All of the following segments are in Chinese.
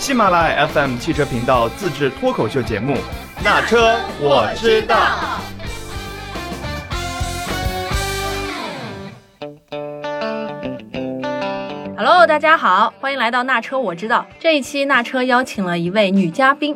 喜马拉雅 FM 汽车频道自制脱口秀节目《那车我知道》。Hello，大家好，欢迎来到那车我知道。这一期那车邀请了一位女嘉宾，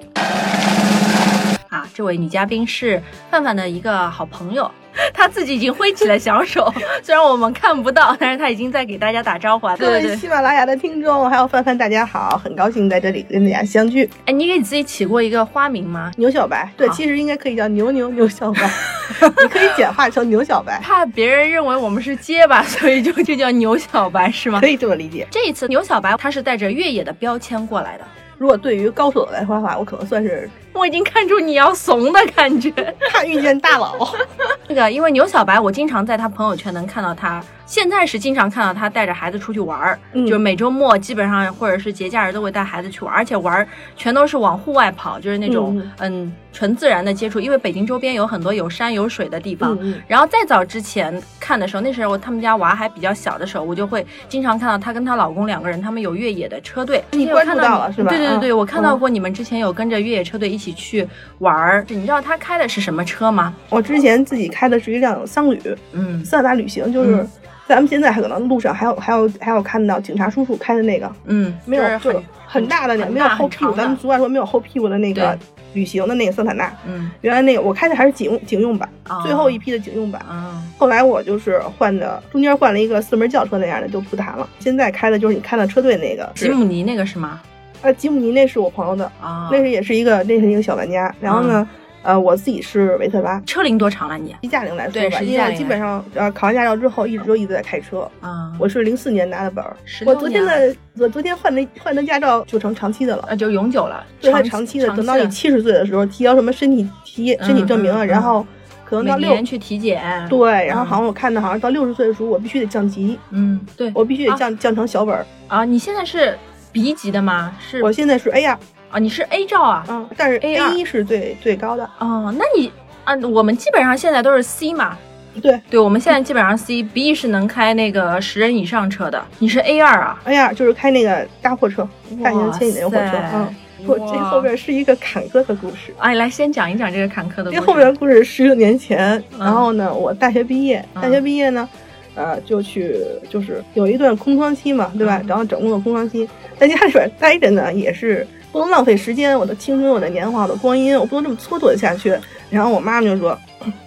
啊，这位女嘉宾是范范的一个好朋友，她自己已经挥起了小手，虽然我们看不到，但是他已经在给大家打招呼了。各位喜马拉雅的听众，还有范范，大家好，很高兴在这里跟大家相聚。哎，你给你自己起过一个花名吗？牛小白，对，其实应该可以叫牛牛牛小白，你可以简化成牛小白，怕别人认为我们是结巴，所以就就叫牛小白是吗可？以这么理解。这一次牛小白他是带着越野的标签过来的，如果对于高手来说的话，我可能算是我已经看出你要怂的感觉。怕遇见大佬。那个，因为牛小白，我经常在他朋友圈能看到他，现在是经常看到他带着孩子出去玩儿，嗯就是每周末基本上或者是节假日都会带孩子去玩儿，而且玩儿全都是往户外跑，就是那种嗯纯自然的接触，因为北京周边有很多有山有水的地方。然后再早之前看的时候，那时候他们家娃还比较小的时候，我就会经常看到她跟她老公两个人，他们有越野的车队。你关看到了是吧对对对我看到过你们之前有跟着越野车队一起去玩儿。你知道他开的是什么车吗？我之前自己开的是一辆桑旅，嗯桑塔纳旅行，就是咱们现在还可能路上还有还有还有看到警察叔叔开的那个，嗯，没有就是很大的那个，没有后屁股，咱们俗话说没有后屁股的那个旅行的那个桑塔纳。嗯原来那个我开的还是警警用版，哦最后一批的警用版。啊后来我就是换的，中间换了一个四门轿车那样的，就不谈了。现在开的就是你看到车队那个，吉姆尼那个是吗？呃，吉姆尼那是我朋友的，啊，那是也是一个那是一个小玩家。然后呢，呃，我自己是维特拉。车龄多长了你？驾龄来说对驾基本上呃考完驾照之后一直都一直在开车。啊，我是零四年拿的本儿，我昨天的我昨天换的换的驾照就成长期的了。那就永久了，对，它长长期的，等到你七十岁的时候提交什么身体体身体证明啊，嗯嗯然后可能到六去体检，对，然后嗯好像我看的好像到六十岁的时候，我必须得降级，嗯对我必须得降、降成小本儿。啊，你现在是 B 级的吗？是我现在是 A 呀，啊，你是 A 照啊？嗯，但是 A 一是最最高的。哦，那你啊，我们基本上现在都是 C 嘛。对对，我们现在基本上 C，B 是能开那个十人以上车的，你是 A 二啊？，A 二就是开那个大货车，大型牵引那个货车。嗯，我这后边是一个坎坷的故事。哎，来先讲一讲这个坎坷的故事。这后边故事是十六年前，嗯然后呢，我大学毕业，嗯大学毕业呢，呃，就去就是有一段空窗期嘛，对吧？嗯然后整个的空窗期，在家里边待着呢，也是不能浪费时间，我的青春，我的年华，我的光阴，我不能这么蹉跎下去。然后我妈妈就说，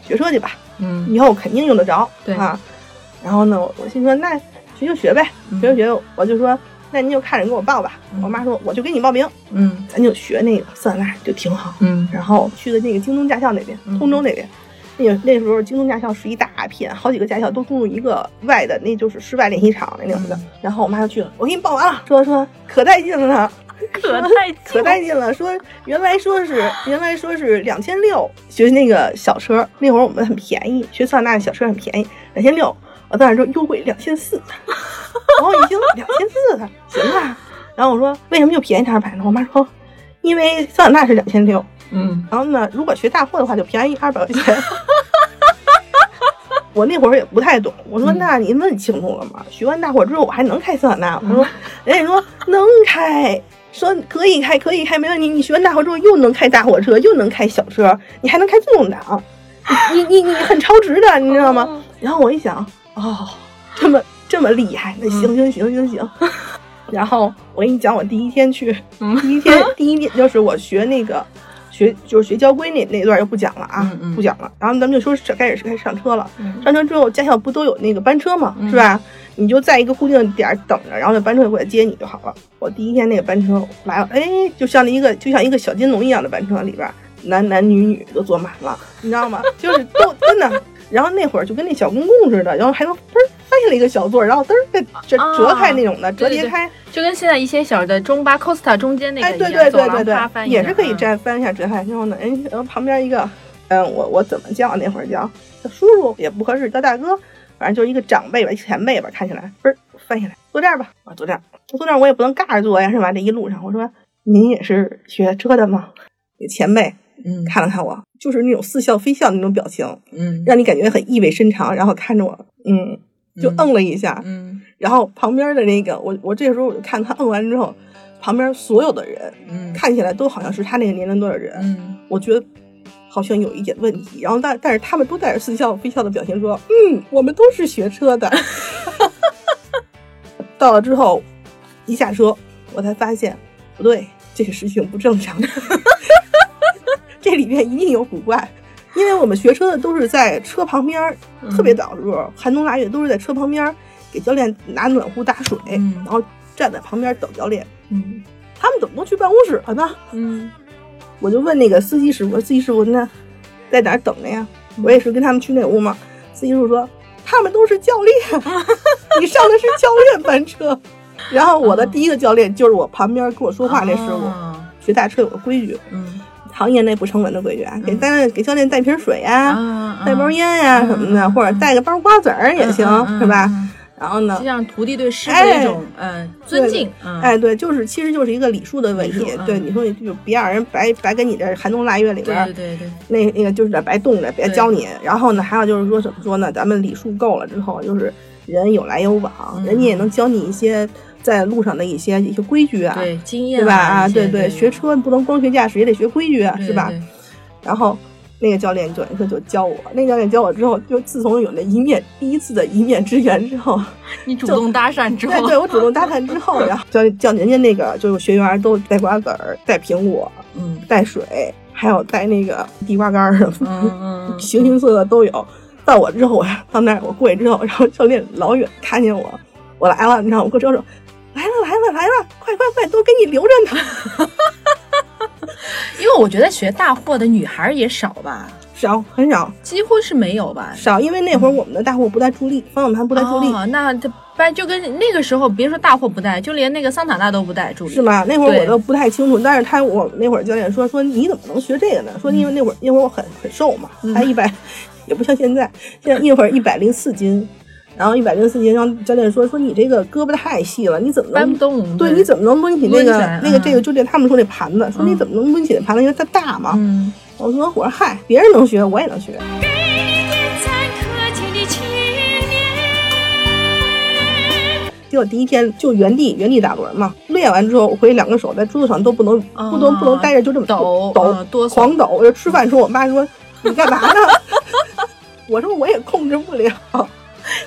学车去吧，嗯以后肯定用得着，对啊。然后呢，我我心说那学就学呗，嗯学就学，我就说那您就看着给我报吧。嗯我妈说我就给你报名，嗯咱就学那个桑塔纳就挺好。嗯然后去的那个京东驾校那边，嗯通州那边。那个那时候京东驾校是一大片，好几个驾校都共用一个外的，那就是室外练习场那种的。嗯然后我妈就去了，我给你报完了，说说可带劲了，可带劲可带劲了。说原来说是原来说是两千六学那个小车，那会儿我们很便宜，学桑塔纳小车很便宜，两千六。我当时说优惠两千四，然后一听两千四了，行啊。然后我说为什么就便宜点儿买呢？我妈说因为桑塔纳是两千六。嗯然后呢，如果学大货的话，就便宜二百块钱。我那会儿也不太懂，我说嗯那您问清楚了吗？学完大货之后，我还能开桑塔纳吗？他说，人家说能开，说可以开，可以开，没问题。你学完大货之后，又能开大货车，又能开小车，你还能开自动挡，你你你你很超值的，你知道吗？然后我一想，哦，这么这么厉害，那行行行行行。然后我跟你讲，我第一天去，嗯第一天第一天就是我学那个学就是学交规那那段就不讲了啊，嗯嗯不讲了。然后咱们就说是开始开始上车了，嗯上车之后驾校不都有那个班车吗，嗯是吧？你就在一个固定的点儿等着，然后那班车就过来接你就好了。我第一天那个班车来了，哎，就像一个就像一个小金龙一样的班车里边，男男女女都坐满了，你知道吗？就是都真的。然后那会儿就跟那小公共似的，然后还能嘣儿翻下来一个小座儿，然后嘚儿给折啊折开那种的，折对对对叠开。就跟现在一些小的中巴 Costa 中间那个对对对对对，也是可以这样翻一下折开。然后呢，哎，然后旁边一个，嗯，我我怎么叫那会儿叫叫叔叔也不合适，叫大哥，反正就是一个长辈吧，一前辈吧，看起来嘣儿翻下来，坐这儿吧，我坐这儿，我坐这儿我也不能尬着坐呀，是吧？这一路上我说您也是学车的吗？那前辈嗯。看了看我，就是那种似笑非笑的那种表情，嗯。让你感觉很意味深长，然后看着我，嗯，就嗯嗯了一下，嗯。然后旁边的那个，我我这个时候我就看他摁完之后，旁边所有的人嗯。看起来都好像是他那个年龄段的人，嗯。我觉得好像有一点问题。然后但但是他们都带着似笑非笑的表情说：“嗯，我们都是学车的。”到了之后，一下车，我才发现不对，这个事情不正常，这里面一定有古怪。因为我们学车的都是在车旁边儿，特别早的时候，寒冬腊月都是在车旁边儿给教练拿暖壶打水，嗯然后站在旁边等教练。嗯他们怎么能去办公室了呢？嗯我就问那个司机师傅，司机师傅那在哪儿等着呀？我也是跟他们去那屋嘛。司机师傅说他们都是教练，你上的是教练班车。然后我的第一个教练就是我旁边跟我说话那师傅。哦学大车有个规矩，嗯行业内不成文的规矩啊，给教练给教练带瓶水呀、啊带包烟呀、什么的，或者带个包瓜子儿也行，是吧？？然后呢就，像徒弟对师傅的一种嗯尊敬，嗯哎，对，就是其实就是一个礼数的问题。嗯对，你说你就别让人白白跟你这寒冬腊月里边对对对对，那那个就是点白冻着，别教你。然后呢，还有就是说怎么说呢？咱们礼数够了之后，就是人有来有往，嗯人家也能教你一些在路上的一些一些规矩啊，对经验对吧？啊，对对，学车不能光学驾驶，也得学规矩啊，是吧？然后那个教练就就就教我，那个教练教我之后，就自从有那一面第一次的一面之缘之后，你主动搭讪之后，对对，我主动搭讪之后，然后教教人家那个就是学员都带瓜子儿、带苹果、嗯带水，还有带那个地瓜干儿什么。形形色色都有。到我之后，我到那儿我过去之后，然后教练老远看见我，我来了，你知道吗？我跟招手，来了来了，快快快，都给你留着呢。因为我觉得学大货的女孩儿也少吧，少很少几乎是没有吧。少，因为那会儿我们的大货不带助力，方向盘不带助力，哦，那这班就跟那个时候，别说大货不带，就连那个桑塔纳都不带助力，是？吗？那会儿我都不太清楚，但是他我那会儿教练说说你怎么能学这个呢？说因为那会儿因为我很很瘦嘛，才一百，也不像现在，现在那会儿一百零四斤。然后一百零四斤，然后教练说说你这个胳膊太细了，你怎么能搬不动。对，你怎么能抡起那个起那个嗯这个就这他们说那盘子，说你嗯怎么能抡起那盘子？因为它大嘛。嗯，我说我说嗨，别人能学，我也能学。结果第一天就原地原地打轮嘛，练完之后我回去两个手在桌子上都不能、哦不能不能待着，就这么抖抖、狂抖。我就吃饭的时候，我妈说你干嘛呢？我说我也控制不了。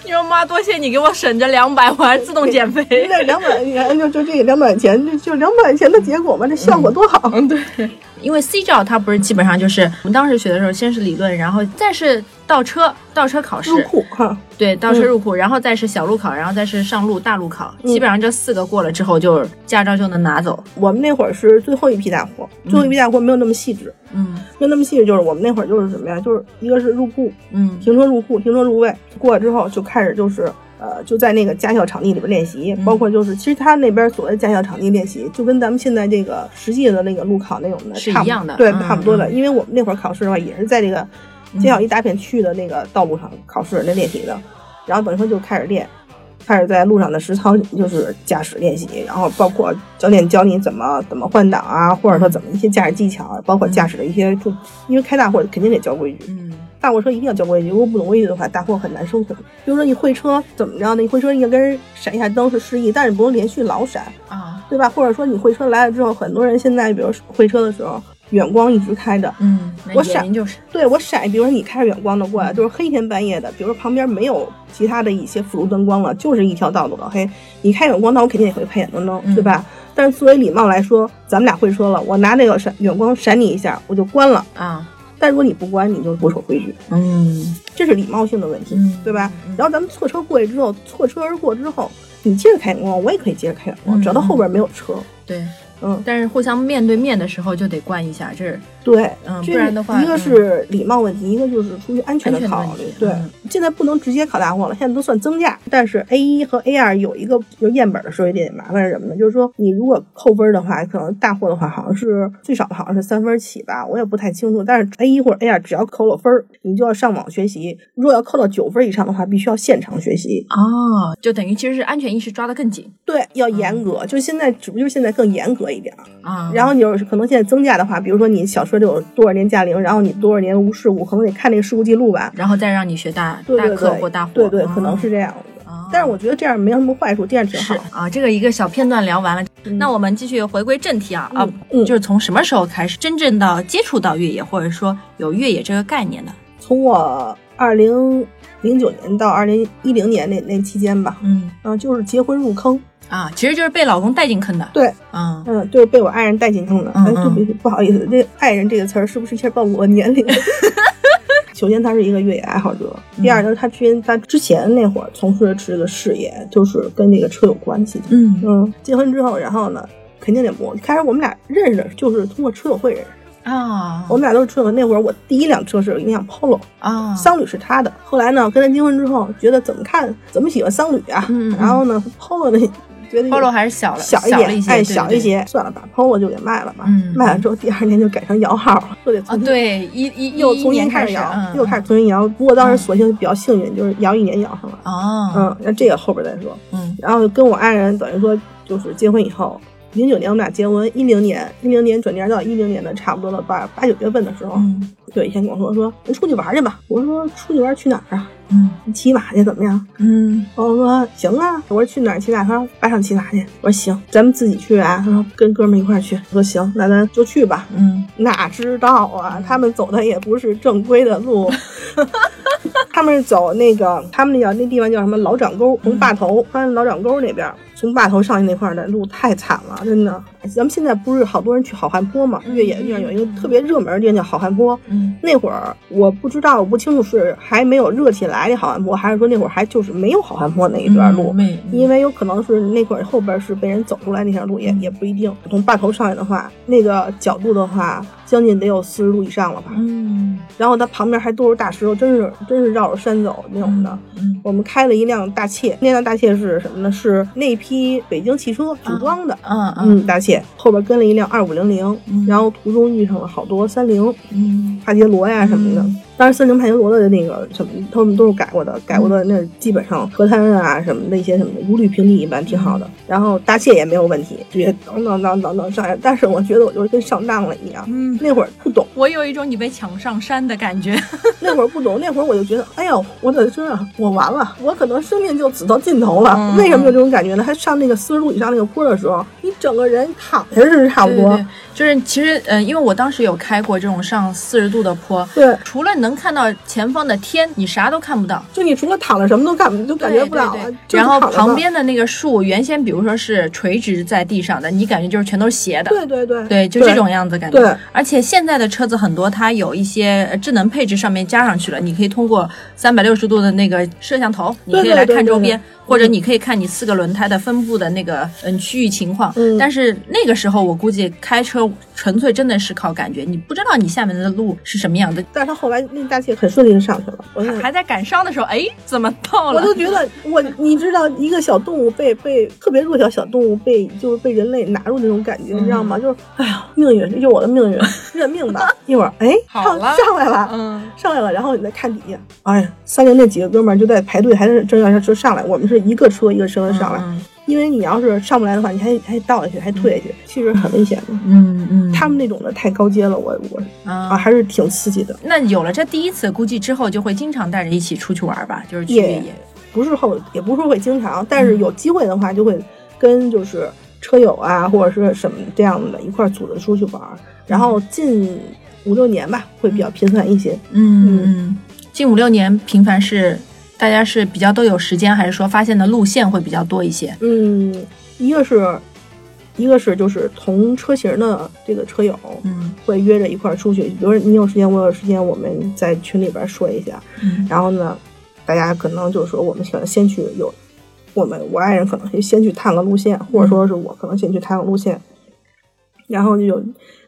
你说妈，多谢你给我省着两百，我还自动减肥。那两百元就就这个两百块钱，就就两百块钱的结果嘛，这效果多好。嗯，对，因为 C 照它不是基本上就是我们当时学的时候，先是理论，然后再是倒车，倒车考试。入，库哈，对，倒车入库，然后再是小路考，然后再是上路大路考，嗯。基本上这四个过了之后，就驾照就能拿走。我们那会儿是最后一批大货，最后一批大货没有那么细致。嗯。没有那么细致，就是我们那会儿就是什么呀？就是一个是入库，嗯。停车入库，停车入位，过了之后就开始就是呃，就在那个驾校场地里边练习，嗯。包括就是其实他那边所谓的驾校场地练习，就跟咱们现在这个实际的那个路考那种的是一样的对，嗯差不多的。嗯。因为我们那会儿考试的话，也是在这个驾校一大片区域的那个道路上考试那练习的，然后等于说就开始练。开始在路上的实操就是驾驶练习，然后包括教练教你怎么怎么换挡啊，或者说怎么一些驾驶技巧，啊包括驾驶的一些就因为开大货肯定得教规矩，嗯大货车一定要教规矩，如果不懂规矩的话，大货很难生存。比如说你会车怎么着呢？你会车你跟人闪一下灯是示意，但是不能连续老闪，啊对吧？或者说你会车来了之后，很多人现在比如会车的时候，远光一直开着，嗯，我闪就是。对我闪，比如说你开着远光的过来，就是黑天半夜的，比如说旁边没有其他的一些辅助灯光了，就是一条道路老黑，你开远光，那我肯定也会开远光灯，嗯。对吧？但是作为礼貌来说，咱们俩会车了，我拿那个闪远光闪你一下，我就关了。啊。但如果你不关，你就不守规矩，嗯。这是礼貌性的问题，嗯对吧？嗯？然后咱们错车过去之后，错车而过之后，你接着开远光，我也可以接着开远光，嗯只要到后边没有车，对，嗯，但是互相面对面的时候就得关一下，这是对，嗯不然的话一个是礼貌问题，一个就是出于安全的考虑。对嗯，现在不能直接考大货了，现在都算增驾。但是 A 一和 A 二有一个就是验本的时候有点麻烦是什么呢？就是说你如果扣分的话，可能大货的话好像是最少好像是三分起吧，我也不太清楚。但是 A 一或者 A 二只要扣了分儿，你就要上网学习。如果要扣到九分以上的话，必须要现场学习。哦，就等于其实是安全意识抓得更紧对，要严格，就现在，只不过就是现在更严格一点儿。啊。然后你就是可能现在增加的话，比如说你小车就有多少年驾龄，然后你多少年无事故，可能得看那个事故记录吧。然后再让你学大对对对，大客或大货，对对，哦可能是这样的。哦但是我觉得这样没有什么坏处，这样挺好。啊，这个一个小片段聊完了，嗯那我们继续回归正题啊啊，嗯就是从什么时候开始真正到接触到越野，或者说有越野这个概念的？从我二零零九年到二零一零年那那期间吧，嗯嗯、就是结婚入坑，啊，其实就是被老公带进坑的。对，嗯，嗯，就是被我爱人带进坑的。嗯哎，对不起，不好意思，这“爱人”这个词儿是不是一下暴露我年龄？首先，他是一个越野爱好者；第二就是，他之前他之前那会儿从事的这个事业，就是跟这个车有关系的。嗯嗯，结婚之后，然后呢，肯定得磨。开始我们俩认识就是通过车友会认识，啊，我们俩都是车友。那会儿我第一辆车是一辆 Polo，啊，桑旅是他的。后来呢，跟他结婚之后，觉得怎么看怎么喜欢桑旅啊，嗯嗯然后呢，Polo 呢，觉得有 Polo 还是小了，小一点，哎，小一些，算了吧，Polo 就给卖了吧。嗯卖了之后，第二年就改成摇号了，又得啊，重新，对，一一又重新开始摇，嗯又开始重新摇。不过当时索性比较幸运，就是摇一年摇上了。哦，嗯，那这个后边再说。嗯然后跟我爱人等于说就是结婚以后，零九年我们俩结婚，一零年一零年转年到一零年的差不多了八八九月份的时候，嗯对，以前跟我说说咱出去玩去吧。我说出去玩去哪儿啊？嗯骑马去怎么样？嗯我说行啊，我说去哪儿骑马？他说巴上骑马去。我说行，咱们自己去啊。他说跟哥们儿一块儿去。我说行，那咱就去吧。嗯哪知道啊，他们走的也不是正规的路，他们是走那个，他们那叫那地方叫什么老掌沟，从坝头，翻老掌沟那边，从坝头上去那块儿的路太惨了，真的。咱们现在不是好多人去好汉坡嘛，越野的地方有一个特别热门的地方叫好汉坡。嗯那会儿我不知道，我不清楚是还没有热起来那好汉坡，还是说那会儿还就是没有好汉坡那一段路。嗯因为有可能是那会儿后边是被人走出来那条路也，也不一定。从坝头上去的话，那个角度的话，将近得有四十度以上了吧。嗯然后它旁边还都是大石头，真是真是绕着山走那种的。嗯我们开了一辆大切，那辆大切是什么呢？是那批北京汽车组装的。嗯嗯，大切后边跟了一辆二五零零嗯，然后途中遇上了好多三菱、嗯帕杰罗呀什么的嗯。当然，三菱帕杰罗的那个什么，他们都是改过的，改过的那基本上河滩啊什么的一些什么的，如履平地一般，挺好的。然后大切也没有问题，直接当当当当当上来。但是我觉得我就是跟上当了一样，嗯，那会儿不懂，我有一种你被抢上山的感觉。那会儿不懂，那会儿我就觉得，哎呦，我的这我完了，我可能生命就走到尽头了。嗯 为什么有这种感觉呢？还上那个四十度以上那个坡的时候，你整个人躺下是差不多。对对对就是其实呃，因为我当时有开过这种上四十度的坡，对除了能看到前方的天，你啥都看不到。就你除了躺着什么都看都感觉不了然后旁边的那个树，原先比如说是垂直在地上的，你感觉就是全都是斜的。对对对对，就这种样子感觉。对而且现在的车子很多，它有一些呃智能配置上面加上去了，你可以通过三百六十度的那个摄像头，你可以来对对对对看周边，或者你可以看你四个轮胎的分布的那个嗯区域情况。嗯但是那个时候我估计开车纯粹真的是靠感觉，你不知道你下面的路是什么样的。但是他后来那大姐很顺利的上去了，我就还在赶上的时候，哎，怎么到了？我都觉得我，你知道，一个小动物被被特别弱小小动物被就是被人类拿入那种感觉，你知道吗？就是哎呀，命运，这就是我的命运，认命吧。一会儿，哎，上好了上来了，嗯，上来了，然后你再看底下，哎呀，三菱那几个哥们儿就在排队，还是正要就上来，我们是一个车一个车的上来，嗯因为你要是上不来的话，你还还倒下去，还退下去，其实很危险的。嗯嗯，他们那种的太高阶了，我我啊啊还是挺刺激的。那有了这第一次，估计之后就会经常带着一起出去玩吧，就是去越也。不是后，也不是说会经常，但是有机会的话，就会跟就是车友啊，或者是什么这样的一块儿组织出去玩儿。然后近五六年吧，会比较频繁一些。嗯嗯，近五六年频繁是大家是比较都有时间，还是说发现的路线会比较多一些？嗯，一个是，一个是就是同车型的这个车友，嗯会约着一块儿出去。比如你有时间，我有时间，我们在群里边说一下。嗯然后呢，大家可能就是说，我们可能先去有，我们我爱人可能会先去探个路线，或者说是我可能先去探个路线，然后就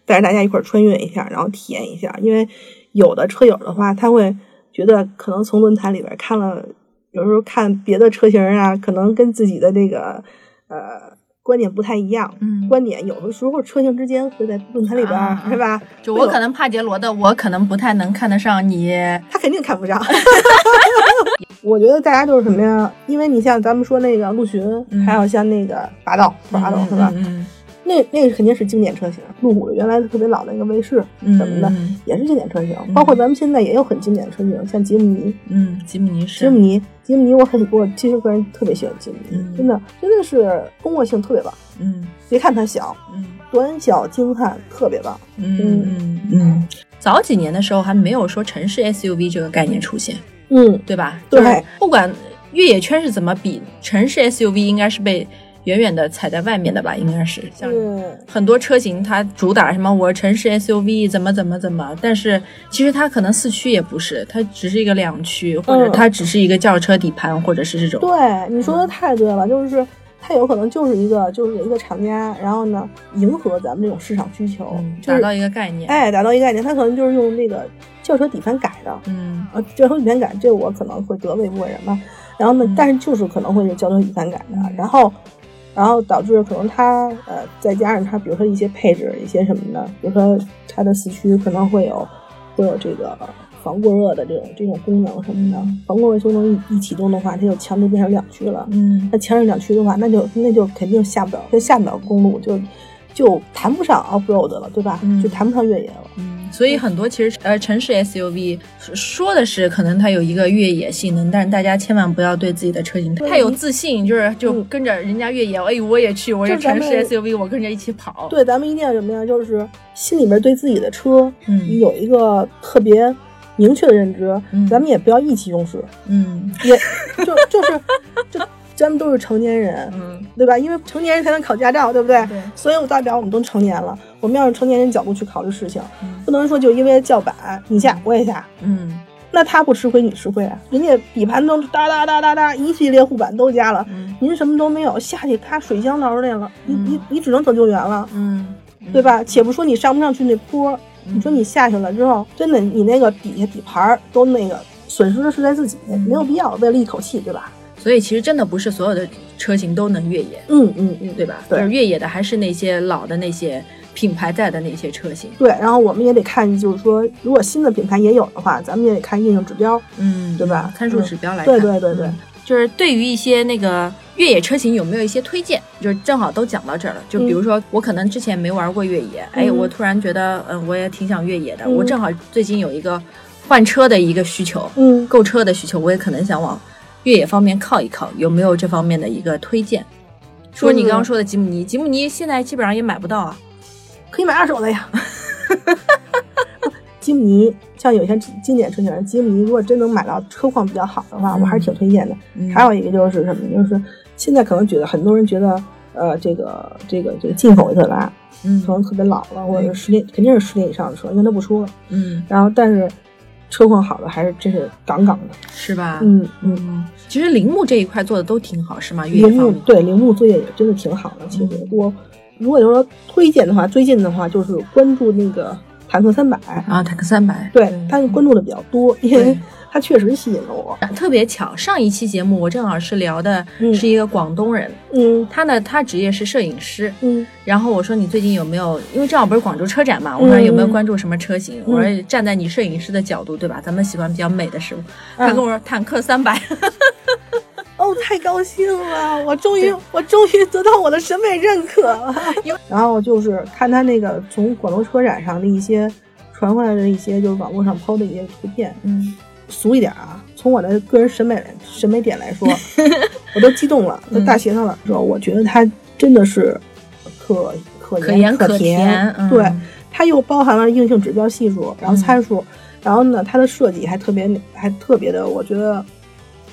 带着大家一块儿穿越一下，然后体验一下。因为有的车友的话，他会觉得可能从论坛里边看了，有时候看别的车型啊，可能跟自己的这个呃观点不太一样。嗯，观点有的时候车型之间会在论坛里边、是吧？就我可能帕杰罗的，我可能不太能看得上你。他肯定看不上。我觉得大家就是什么呀？因为你像咱们说那个陆巡，嗯还有像那个霸道，霸道、是吧？嗯那那个肯定是经典车型，路虎的原来特别老的那个卫士嗯什么的，嗯也是经典车型。包括咱们现在也有很经典的车型，像吉姆尼，嗯，吉姆尼是吉姆尼，吉姆尼我很我其实个人特别喜欢吉姆尼，嗯真的真的是通过性特别棒。嗯别看它小，嗯短小精悍，特别棒。嗯嗯嗯，早几年的时候还没有说城市 SUV 这个概念出现，嗯，对吧？对就是不管越野圈是怎么比，城市 SUV 应该是被远远的踩在外面的吧？应该是像对，很多车型它主打什么我城市 SUV 怎么怎么怎么，但是其实它可能四驱也不是，它只是一个两驱，或者嗯它只是一个轿车底盘，或者是这种。对，你说的太对了，就是它有可能就是一个就是一个厂家，然后呢迎合咱们这种市场需求，嗯，就是达到一个概念。哎达到一个概念，它可能就是用那个轿车底盘改的。嗯呃，轿车底盘改，这我可能会得罪一部分人吧。然后呢，嗯但是就是可能会是轿车底盘改的，然后，然后导致可能它呃再加上它，比如说一些配置一些什么的，比如说它的四驱可能会有会有这个防过热的这种这种功能什么的。防过热功能一一启动的话，它就强制变成两驱了。嗯那强制两驱的话，那就那就肯定下不了，就下不了公路，就就谈不上 off road 了，对吧？嗯就谈不上越野了。嗯，所以很多其实呃城市 SUV 说的是可能它有一个越野性能，但是大家千万不要对自己的车型太有自信，就是就嗯跟着人家越野，哎我也去，我是城市 SUV，我跟着一起跑。，对，咱们一定要怎么样？就是心里边对自己的车，嗯有一个特别明确的认知。嗯咱们也不要意气用事，嗯也就就是就咱们都是成年人，嗯对吧？因为成年人才能考驾照，对不对？对所以我代表我们都成年了，我们要用成年人角度去考虑事情，嗯不能说就因为叫板你下我也下，嗯那他不吃亏你吃亏啊？人家底盘都哒哒哒哒哒，一系列护板都加了，嗯您什么都没有，下去咔水箱捞出来了，你嗯你你只能等救援了。嗯，对吧？且不说你上不上去那坡，嗯你说你下去了之后，真的你那个底下底盘都那个损失的是在自己，嗯没有必要为了一口气，对吧？所以其实真的不是所有的车型都能越野，嗯嗯嗯，对吧？对就是越野的还是那些老的那些品牌在的那些车型。对。然后我们也得看，就是说，如果新的品牌也有的话，咱们也得看硬性指标。嗯，对吧参数指标来看，对对对对嗯就是对于一些那个越野车型有没有一些推荐？就是正好都讲到这儿了。就比如说，我可能之前没玩过越野，哎，嗯我突然觉得，嗯，我也挺想越野的。嗯我正好最近有一个换车的一个需求，嗯，购车的需求，我也可能想往越野方面靠一靠，有没有这方面的一个推荐？说你刚刚说的吉姆尼，吉姆尼现在基本上也买不到啊。可以买二手的呀。吉姆尼像有些经典车型，吉姆尼如果真能买到车况比较好的话，嗯我还是挺推荐的。嗯还有一个就是什么，就是现在可能觉得很多人觉得，呃，这个这个这个进口维特拉嗯可能特别老了，或者是十年肯定是十年以上的车，因为它不出了。嗯，然后但是车况好的还是真是杠杠的。是吧？嗯嗯，嗯，其实铃木这一块做的都挺好，是吗？铃。木对铃木作业也真的挺好的。其实嗯我如果就是说推荐的话，最近的话就是关注那个坦克三百，啊，坦克三百，对，他关注的比较多，因为对他确实吸引了我。特别巧，上一期节目我正好是聊的嗯是一个广东人，嗯他呢他职业是摄影师，嗯然后我说你最近有没有，因为正好不是广州车展嘛，我说有没有关注什么车型？嗯我说站在你摄影师的角度，对吧？咱们喜欢比较美的事物。嗯他跟我说坦克三百，哦，太高兴了！我终于，我终于得到我的审美认可了。然后就是看他那个从广州车展上的一些传回来的一些，就是网络上抛的一些图片，嗯俗一点啊，从我的个人审美审美点来说，我都激动了，都大舌头了。说我觉得它真的是可可可盐可可甜嗯。对，它又包含了硬性指标系数，然后参数，然后呢，它的设计还特别还特别的，我觉得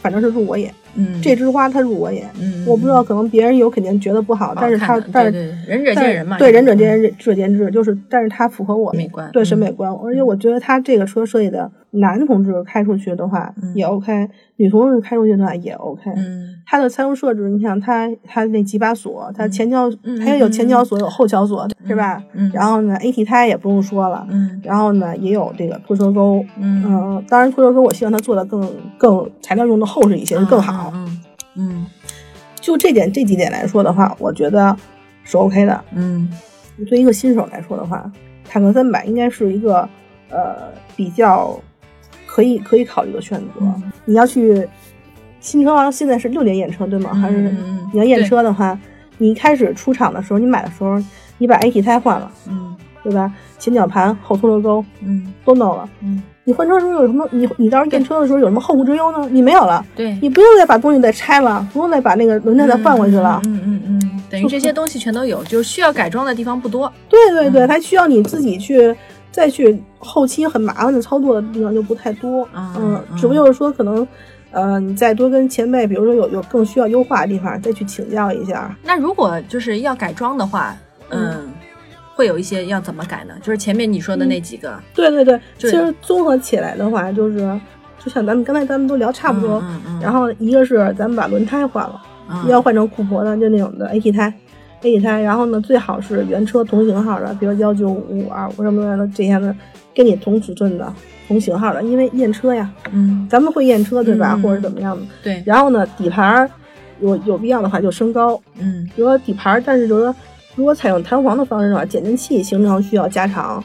反正是入我眼。嗯，这枝花它入我眼，嗯我不知道，可能别人有肯定觉得不好，但是它但是仁者见仁嘛，对，仁者见仁，智者见智，就是，但是它符合我美观对嗯。审美观，而且我觉得它这个车设计的男同志开出去的话嗯也 OK，女同志开出去的话也 OK。嗯它的参数设置，你想它它那几把锁，它前桥嗯它也有前桥锁，有后桥锁，是吧？嗯然后呢，AT 胎也不用说了，嗯然后呢也有这个拖车钩，嗯嗯，当然拖车钩我希望它做的更更材料用的厚实一些，是更好。嗯嗯就这点这几点来说的话，我觉得是 OK 的。嗯对一个新手来说的话，坦克三百应该是一个呃比较可以可以考虑的选择。嗯你要去新车王现在是六年验车对吗？嗯还是你要验车的话，你一开始出厂的时候，你买的时候，你把 A T 胎换了，嗯对吧？前脚盘、后拖车钩嗯都弄了。嗯，你换车的时候有什么？你你到时候验车的时候有什么后顾之忧呢？你没有了，对，你不用再把东西再拆了，不用再把那个轮胎再换回去了。嗯嗯嗯嗯，等于这些东西全都有，就是需要改装的地方不多。对对对，嗯它需要你自己去再去后期很麻烦的操作的地方就不太多。嗯嗯，嗯只不过就是说可能。呃，你再多跟前辈，比如说有有更需要优化的地方，再去请教一下。那如果就是要改装的话，嗯，会有一些要怎么改呢？就是前面你说的那几个，对对对，其实综合起来的话，就是就像咱们刚才咱们都聊差不多。嗯嗯，然后一个是咱们把轮胎换了，嗯要换成库珀的，就那种的 AT 胎，AT 胎。然后呢，最好是原车同型号的，比如幺九五二五什么的这些的，跟你同尺寸的、同型号的，因为验车呀，嗯，咱们会验车对吧？嗯或者怎么样的。对，然后呢，底盘儿有有必要的话就升高，嗯比如说底盘儿，但是就是说，如果采用弹簧的方式的话，减震器行程需要加长，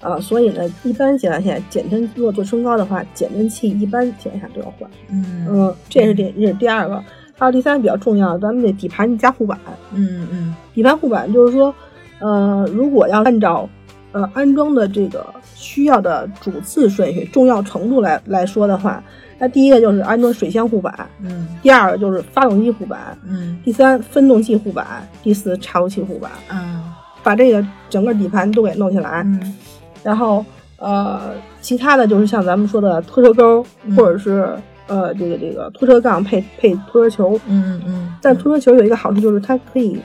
啊、所以呢，一般情况下，减震如果做升高的话，减震器一般情况下都要换。嗯嗯，这是第这是第二个，还有第三个比较重要的，咱们得底盘加护板，嗯嗯。底盘护板就是说，呃，如果要按照呃安装的这个需要的主次顺序、重要程度来来说的话，那第一个就是安装水箱护板，嗯第二个就是发动机护板，嗯第三分动器护板，第四插入器护板，嗯。把这个整个底盘都给弄起来，嗯。然后呃，其他的就是像咱们说的拖车钩，嗯或者是呃这个这个拖车杠配配拖车球，嗯嗯，但拖车球有一个好处就是它可以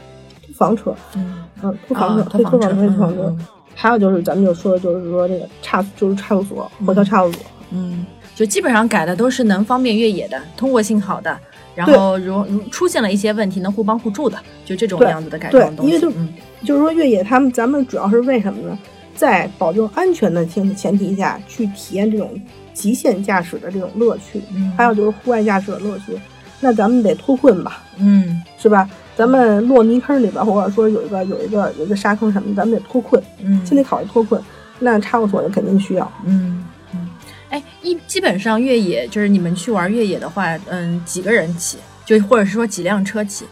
拖房车，嗯嗯，拖房车，啊可以拖房车，可以拖房车。嗯还有就是咱们就说的就是说这个差就是差速锁，火条差速锁，嗯，就基本上改的都是能方便越野的，通过性好的。然后如如出现了一些问题，能互帮互助的，就这种样子的改装东西。因为就嗯就是说越野他们咱们主要是为什么呢？在保证安全的前前提下去体验这种极限驾驶的这种乐趣，嗯还有就是户外驾驶的乐趣。那咱们得脱困吧，嗯是吧？咱们落泥坑里边，或者说有一个有一个有一个沙坑什么的，咱们得脱困，嗯，先得考虑脱困。那差速锁就肯定需要。嗯嗯，哎，一基本上越野就是你们去玩越野的话，嗯，几个人骑，就或者是说几辆车骑？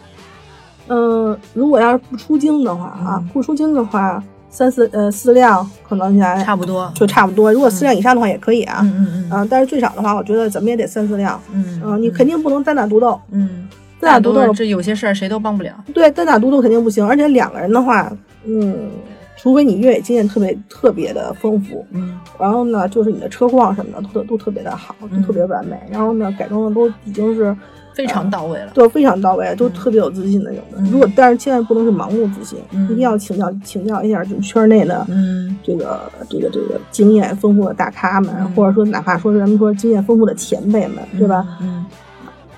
嗯，如果要是不出京的话啊，嗯不出京的话，三四呃四辆可能下来差不多。就差不多。如果四辆以上的话也可以啊，嗯嗯嗯啊，但是最少的话，我觉得怎么也得三四辆。嗯嗯，你肯定不能单打独斗，嗯，单打独斗这有些事儿谁都帮不了。对，单打独斗肯定不行。而且两个人的话，嗯，除非你越野经验特别特别的丰富，嗯然后呢，就是你的车况什么的都都特别的好，都嗯特别完美。然后呢，改装的都已经是非常到位了。对非常到位，都特别有自信的有的。嗯如果但是千万不能是盲目自信，嗯一定要请教请教一下就是圈内的嗯这个这个这个经验丰富的大咖们，嗯或者说哪怕说是咱们说经验丰富的前辈们，对吧？？嗯。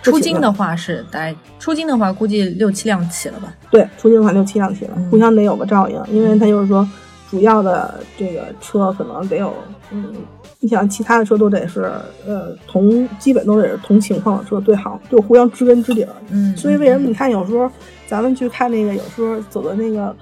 出京的话是大概出京的话，估计六七辆起了吧？对，出京的话六七辆起了，嗯互相得有个照应，因为他就是说主要的这个车可能得有，嗯，你想其他的车都得是呃同基本都得是同情况的车最好，就互相知根知底儿。嗯，所以为什么你看有时候咱们去看那个有时候走的那个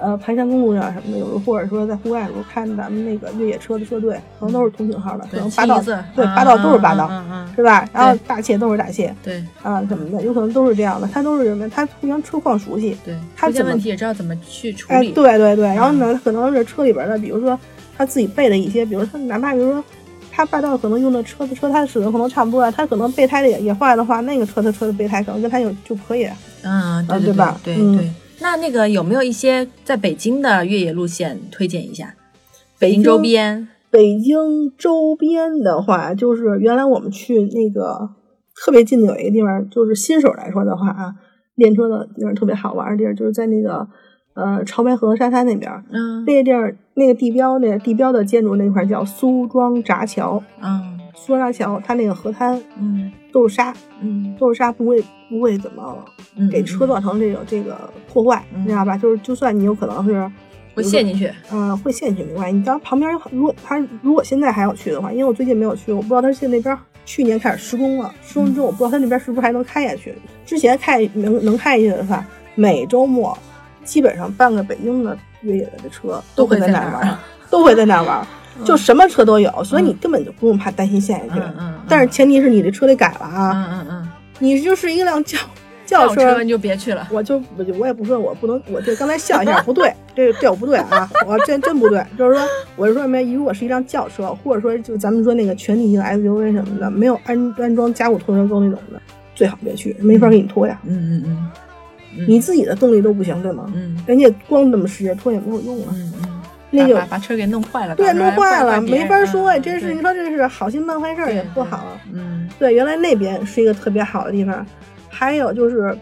呃盘山公路上什么的，有时候或者说在户外的时候看咱们那个越野车的车队，可能都是同型号的，可能霸道对霸道都是霸道，是吧？然后大切都是大切对啊什么的，有可能都是这样的，他都是什么？他互相车况熟悉。对，他怎么出现问题也知道怎么去处哎，理。对对对，然后呢，可能是车里边的，比如说他自己备的一些，比如说哪怕比如说他霸道可能用的车子车胎使的可能差不多，他可能备胎的也也坏的话，那个车的车的备胎可能跟他有就可以。嗯，对啊对吧嗯对对。那那个有没有一些在北京的越野路线推荐一下？北京周边，北京周边的话，就是原来我们去那个特别近的有一个地方，就是新手来说的话啊，练车的地方特别好玩的地儿，就是在那个呃潮白河沙滩那边儿。嗯那个地儿，那个地标，那个地标的建筑那块儿叫苏庄闸桥。嗯苏庄闸桥，它那个河滩嗯都是沙，嗯都是沙，不会不会怎么嗯，给车造成这个这个破坏，嗯你知道吧？就是就算你有可能是会陷进去。嗯，会陷进去没关系。你当旁边有很，如果他如果现在还要去的话，因为我最近没有去，我不知道他现在那边去年开始施工了，施工之后我不知道他那边是不是还能开下去。之前开能能开下去的话，每周末基本上半个北京的越野的车都会会在那玩，都会在那儿玩，就什么车都有，所以你根本就不用怕担心陷下去。但是前提是你这车得改了啊，嗯嗯嗯 你就是一辆轿轿车车你就别去了。我就我就我也不说，我不能，我这刚才笑一下不对，这这我不对啊，我真真不对，就是说，我是说什么？如果是一辆轿车，或者说就咱们说那个全地形 SUV 什么的，没有安安装加固拖车钩那种的，最好别去，没法给你拖呀。嗯嗯嗯你自己的动力都不行，对吗？嗯。人家光这么使劲拖也没有用啊，嗯嗯，那就把把车给弄坏了，对弄坏了，没法说呀。真是你说这是好心办坏事儿也不好。对，原来那边是一个特别好的地方，还有就是，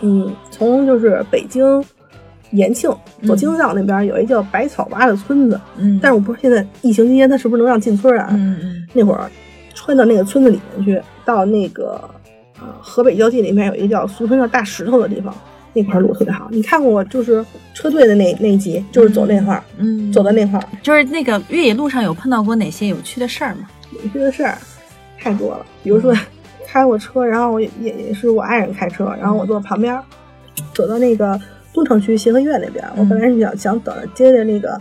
嗯，从就是北京延庆走京藏那边有一叫百草洼的村子，嗯，但是我不知道现在疫情期间它是不是能让进村啊？嗯嗯。那会儿穿到那个村子里面去，到那个呃河北交界那边有一个叫俗称叫大石头的地方，那块路特别好。你看过就是车队的那那一集，就是走那块儿，嗯，走到那块儿，就是那个越野路上有碰到过哪些有趣的事儿吗？有趣的事儿太多了，比如说 开过车，然后我也也是我爱人开车，然后我坐旁边儿，走到那个东城区协和医院那边儿，我本来是想想等着接着那个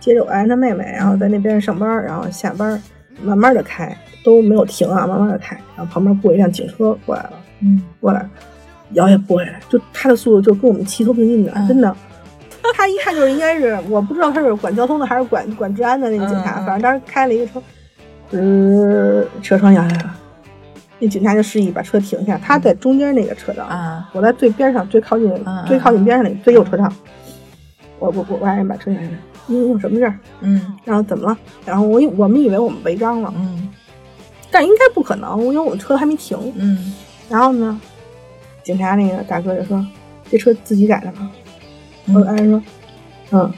接着我爱人他妹妹，然后在那边上班，然后下班儿慢慢的开，都没有停啊，慢慢的开，然后旁边过一辆警车过来了，嗯。过来摇也不回来，就他的速度就跟我们齐头并进的，嗯。真的。他一看就是应该是，我不知道他是管交通的还是管管治安的那个警察，反正当时开了一个车，嗯，车窗摇下来了，那警察就示意把车停下，他在中间那个车道，啊我在最边上最靠近、嗯最靠近边上那个最右车道，我我我我爱人把车停下。来，你有什么事儿？嗯然后怎么了？然后我以我们以为我们违章了，嗯但应该不可能，因为我们车还没停。嗯然后呢，警察那个大哥就说：“这车自己改的吗？”嗯我爱人说：“嗯。”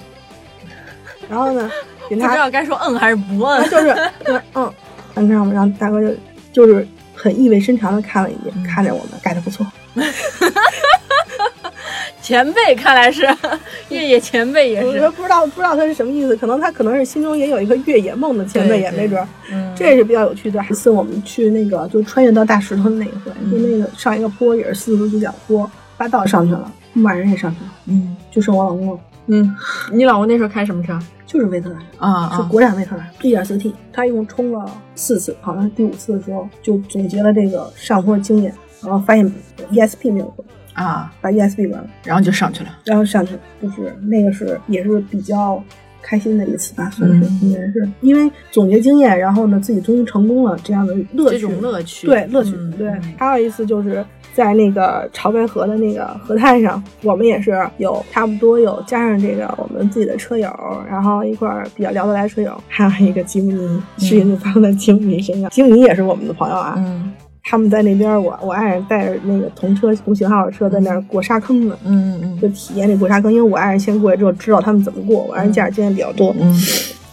然后呢，警察不知道该说嗯还是不嗯。他就是嗯嗯，你知道吗？然后大哥就就是很意味深长的看了一眼，嗯看着我们改的不错。前辈看来是越野前辈也是。我说，不知道不知道他是什么意思，可能他可能是心中也有一个越野梦的前辈，也没准儿。嗯这是比较有趣的。一次我们去那个就穿越到大石头的那一回，就那个上一个坡也是四十度角坡，八道上去了，牧马人也上去了，嗯。就剩我老公了，嗯，你老公那时候开什么车？就是威特兰。啊啊。是国产威特兰一点四 T，他一共冲了四次，好像是第五次的时候就总结了这个上坡经验，然后发现 ESP 没有过，啊，把 ESP 关了，然后就上去了。然后上去了，就是那个是也是比较开心的一次吧，算是嗯应该是因为总结经验，然后呢自己终于成功了，这样的乐趣，这种乐趣，对乐趣，对。还有一次就是在那个潮白河的那个河滩上，我们也是有差不多有加上这个我们自己的车友，然后一块儿比较聊得来的车友，还有一个吉姆尼，事情就发生在吉姆尼身上。吉姆尼也是我们的朋友啊，嗯他们在那边，我我爱人带着那个同车同型号的车在那儿过沙坑呢。嗯嗯就体验那过沙坑，因为我爱人先过去之后知道他们怎么过，我爱人驾驶经验比较多，嗯。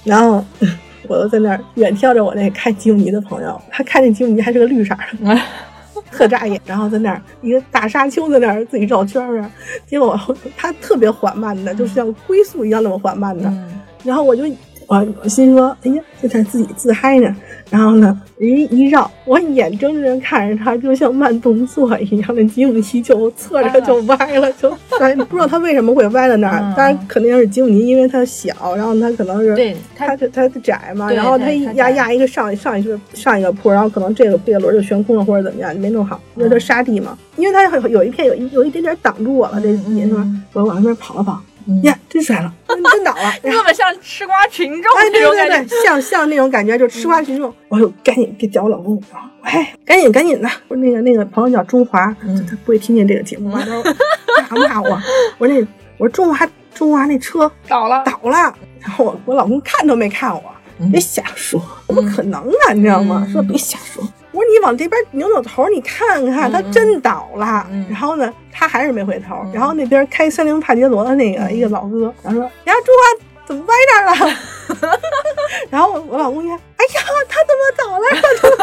然后 我就在那儿远眺着我那开吉姆尼的朋友，他开那吉姆尼还是个绿色儿的，特扎眼，然后在那儿一个大沙丘在那儿自己绕圈儿啊，结果 他特别缓慢的，就是像龟速一样那么缓慢的，嗯。然后我就我我心说，哎呀，就在自己自嗨呢。然后呢，一一绕，我眼睁睁看着他，就像慢动作一样，那吉姆尼就侧着就 歪了，就哎，不知道他为什么会歪在那儿嗯。当然肯定是吉姆尼，因为它小，然后它可能是对它它窄嘛，然后它压压一个上上一个上一个坡，然后可能这个这个轮就悬空了或者怎么样，没弄好，因为它沙地嘛，因为它有有一片有一有一点点挡住我了，这嗯也是吧嗯，我往那边跑了跑，嗯呀，真摔了，真 真倒了，根本像吃瓜群众哎，这种对对对感觉。，像像那种感觉，就吃瓜群众，我就赶紧给叫我老公，我说哎，赶紧赶紧的，我说那个那个朋友叫中华，嗯他不会听见这个节目吧？他说 骂骂我，我说那我说中华中华那车倒了，倒了，然后我我老公看都没看我，嗯别瞎说，怎么可能啊？你知道吗？嗯说别瞎说。我说你往这边扭扭头，你看看，他真倒了。嗯然后呢，他还是没回头。嗯然后那边开三菱帕杰罗的那个、一个老哥，然后说：“呀，中华怎么歪那儿了？” 然后我我老公一看，哎呀，他怎么倒了？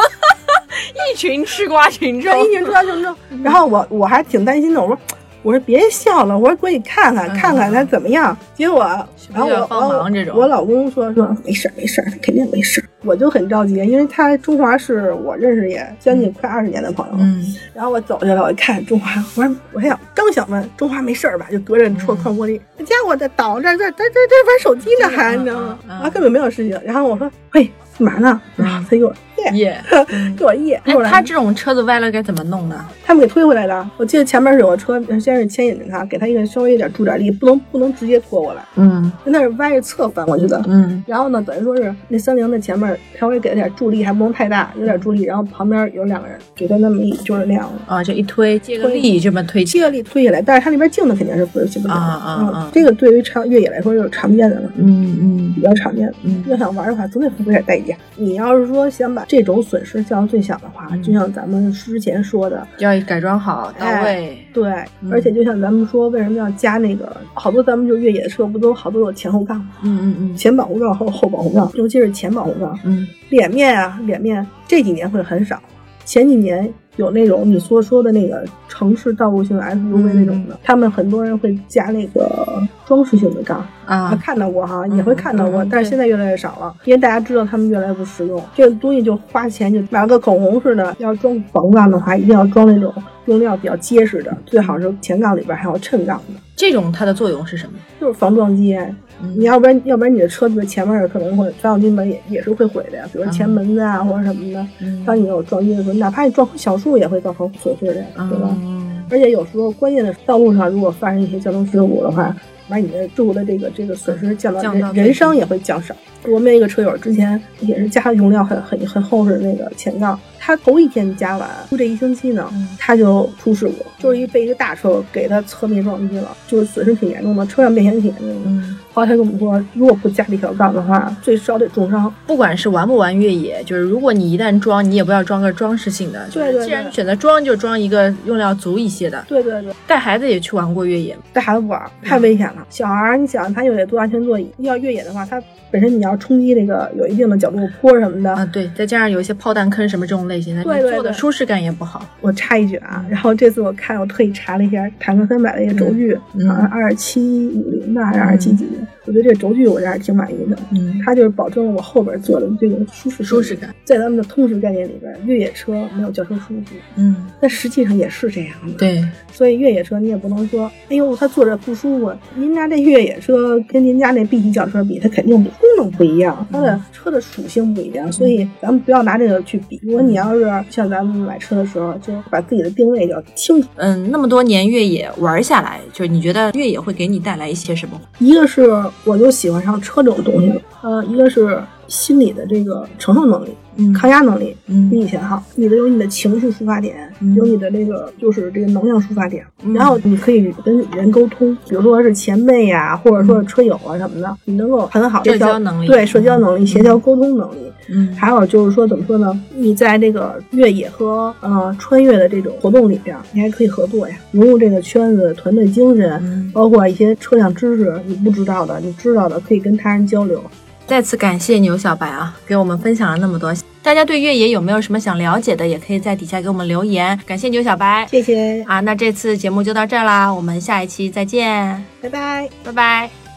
一群吃瓜群众，一群吃瓜群众。然后我我还挺担心的，我说。我说别笑了，我说过去看看，嗯看看他怎么样。结果，然后我我老公说说没事儿没事儿，他肯定没事儿。我就很着急，因为他中华是我认识也将近快二十年的朋友。嗯然后我走下来，我一看中华，我说我还想刚想问中华没事儿吧，就隔着戳嗯窗玻璃，这家伙在倒这这这这这玩手机呢还，你知道吗？啊，根本没有事情。然后我说，喂，干嘛呢？然后他给我耶，耶，给我耶，他这种车子歪了该怎么弄呢？他们给推回来的。我记得前面是有个车，先是牵引着他，给他一个稍微有点助点力，不能不能直接拖过来，嗯那是歪着侧翻过去的。嗯然后呢，等于说是那三菱的前面稍微给了点助力，还不能太大，有点助力，然后旁边有两个人给他那么一，就是那样。啊，就一推，借个推力这么推起接个力推起来，但是它那边镜子肯定是不是不了的。啊啊嗯啊这个对于长越野来说就是常见的了。嗯嗯比较常见的。嗯要想玩的话，总得付出点代价。你要是说想把这种损失降到最小的话，嗯就像咱们之前说的，要改装好到位，对，嗯而且就像咱们说，为什么要加那个？好多咱们就越野的车不都好多有前后杠吗？嗯嗯嗯前保护杠和后保护杠，尤其是前保护杠，嗯。脸面啊，脸面这几年会很少，前几年。有那种你所说的那个城市道路性 SUV 那种的，他们很多人会加那个装饰性的杠，啊。啊，看到过哈，嗯也会看到过，嗯但是现在越来越少了，因为大家知道他们越来越不实用。这个东西就花钱就买了个口红似的，要装保护杠的话，一定要装那种用料比较结实的，最好是前杠里边还有衬杠的，这种它的作用是什么？就是防撞击。嗯你要不然，要不然你的车子前面可能会发动机门也也是会毁的呀，比如前门子啊、或者什么的。嗯当你有撞击的时候，哪怕你撞小树也会造成损失的呀，对吧？嗯而且有时候关键的道路上，如果发生一些交通事故的话，把你的事故的这个这个损失降到人伤也会降少。我们有一个车友之前也是加用料很很很厚实的那个前杠，他头一天加完，就这一星期呢，嗯他就出事故，就是一被一个大车给他侧面撞击了，就是损失挺严重的，车辆变形挺严重的。嗯，后来他跟我们说，如果不加这条杠的话，最少得重伤。不管是玩不玩越野，就是如果你一旦装，你也不要装个装饰性的。就是对对对既然选择装，就装一个用料足一些的。对对对，带孩子也去玩过越野，带孩子不玩儿太危险了。小孩儿，你想他又得坐安全座椅，要越野的话，他本身你要冲击那个有一定的角度坡什么的。啊，对，再加上有一些炮弹坑什么这种类型的，你对对对坐的舒适感也不好。我插一句啊，然后这次我看我特意查了一下坦克三百的一个轴距，嗯好像二七五零吧，还是二七几？我觉得这轴距我这还是挺满意的。嗯它就是保证了我后边坐的这个舒适舒适感。在咱们的通识概念里边，越野车没有轿车舒服，嗯，但实际上也是这样的。对，所以越野车你也不能说，哎呦，它坐着不舒服。您家这越野车跟您家那 B 级轿车比，它肯定功能不一样，它的车的属性不一样。所以咱们不要拿这个去比。如果你要是像咱们买车的时候，就把自己的定位要清楚。嗯，那么多年越野玩下来，就是你觉得越野会给你带来一些什么？一个是我就喜欢上车这种东西了，呃，一个是心理的这个承受能力、抗压能力。嗯比以前好，你的有你的情绪出发点，嗯有你的这个就是这个能量出发点，嗯然后你可以跟人沟通，比如说是前辈呀、或者说是车友啊什么的，你能够很好地社交能力对社交能力、协调沟通能力。嗯还有就是说，怎么说呢？你在这个越野和呃穿越的这种活动里边，你还可以合作呀，融入这个圈子，团队精神，嗯包括一些车辆知识，你不知道的，你知道的，可以跟他人交流。再次感谢牛小白啊，给我们分享了那么多。大家对越野有没有什么想了解的，也可以在底下给我们留言。感谢牛小白谢谢，啊，那这次节目就到这儿啦，我们下一期再见，拜拜。拜拜。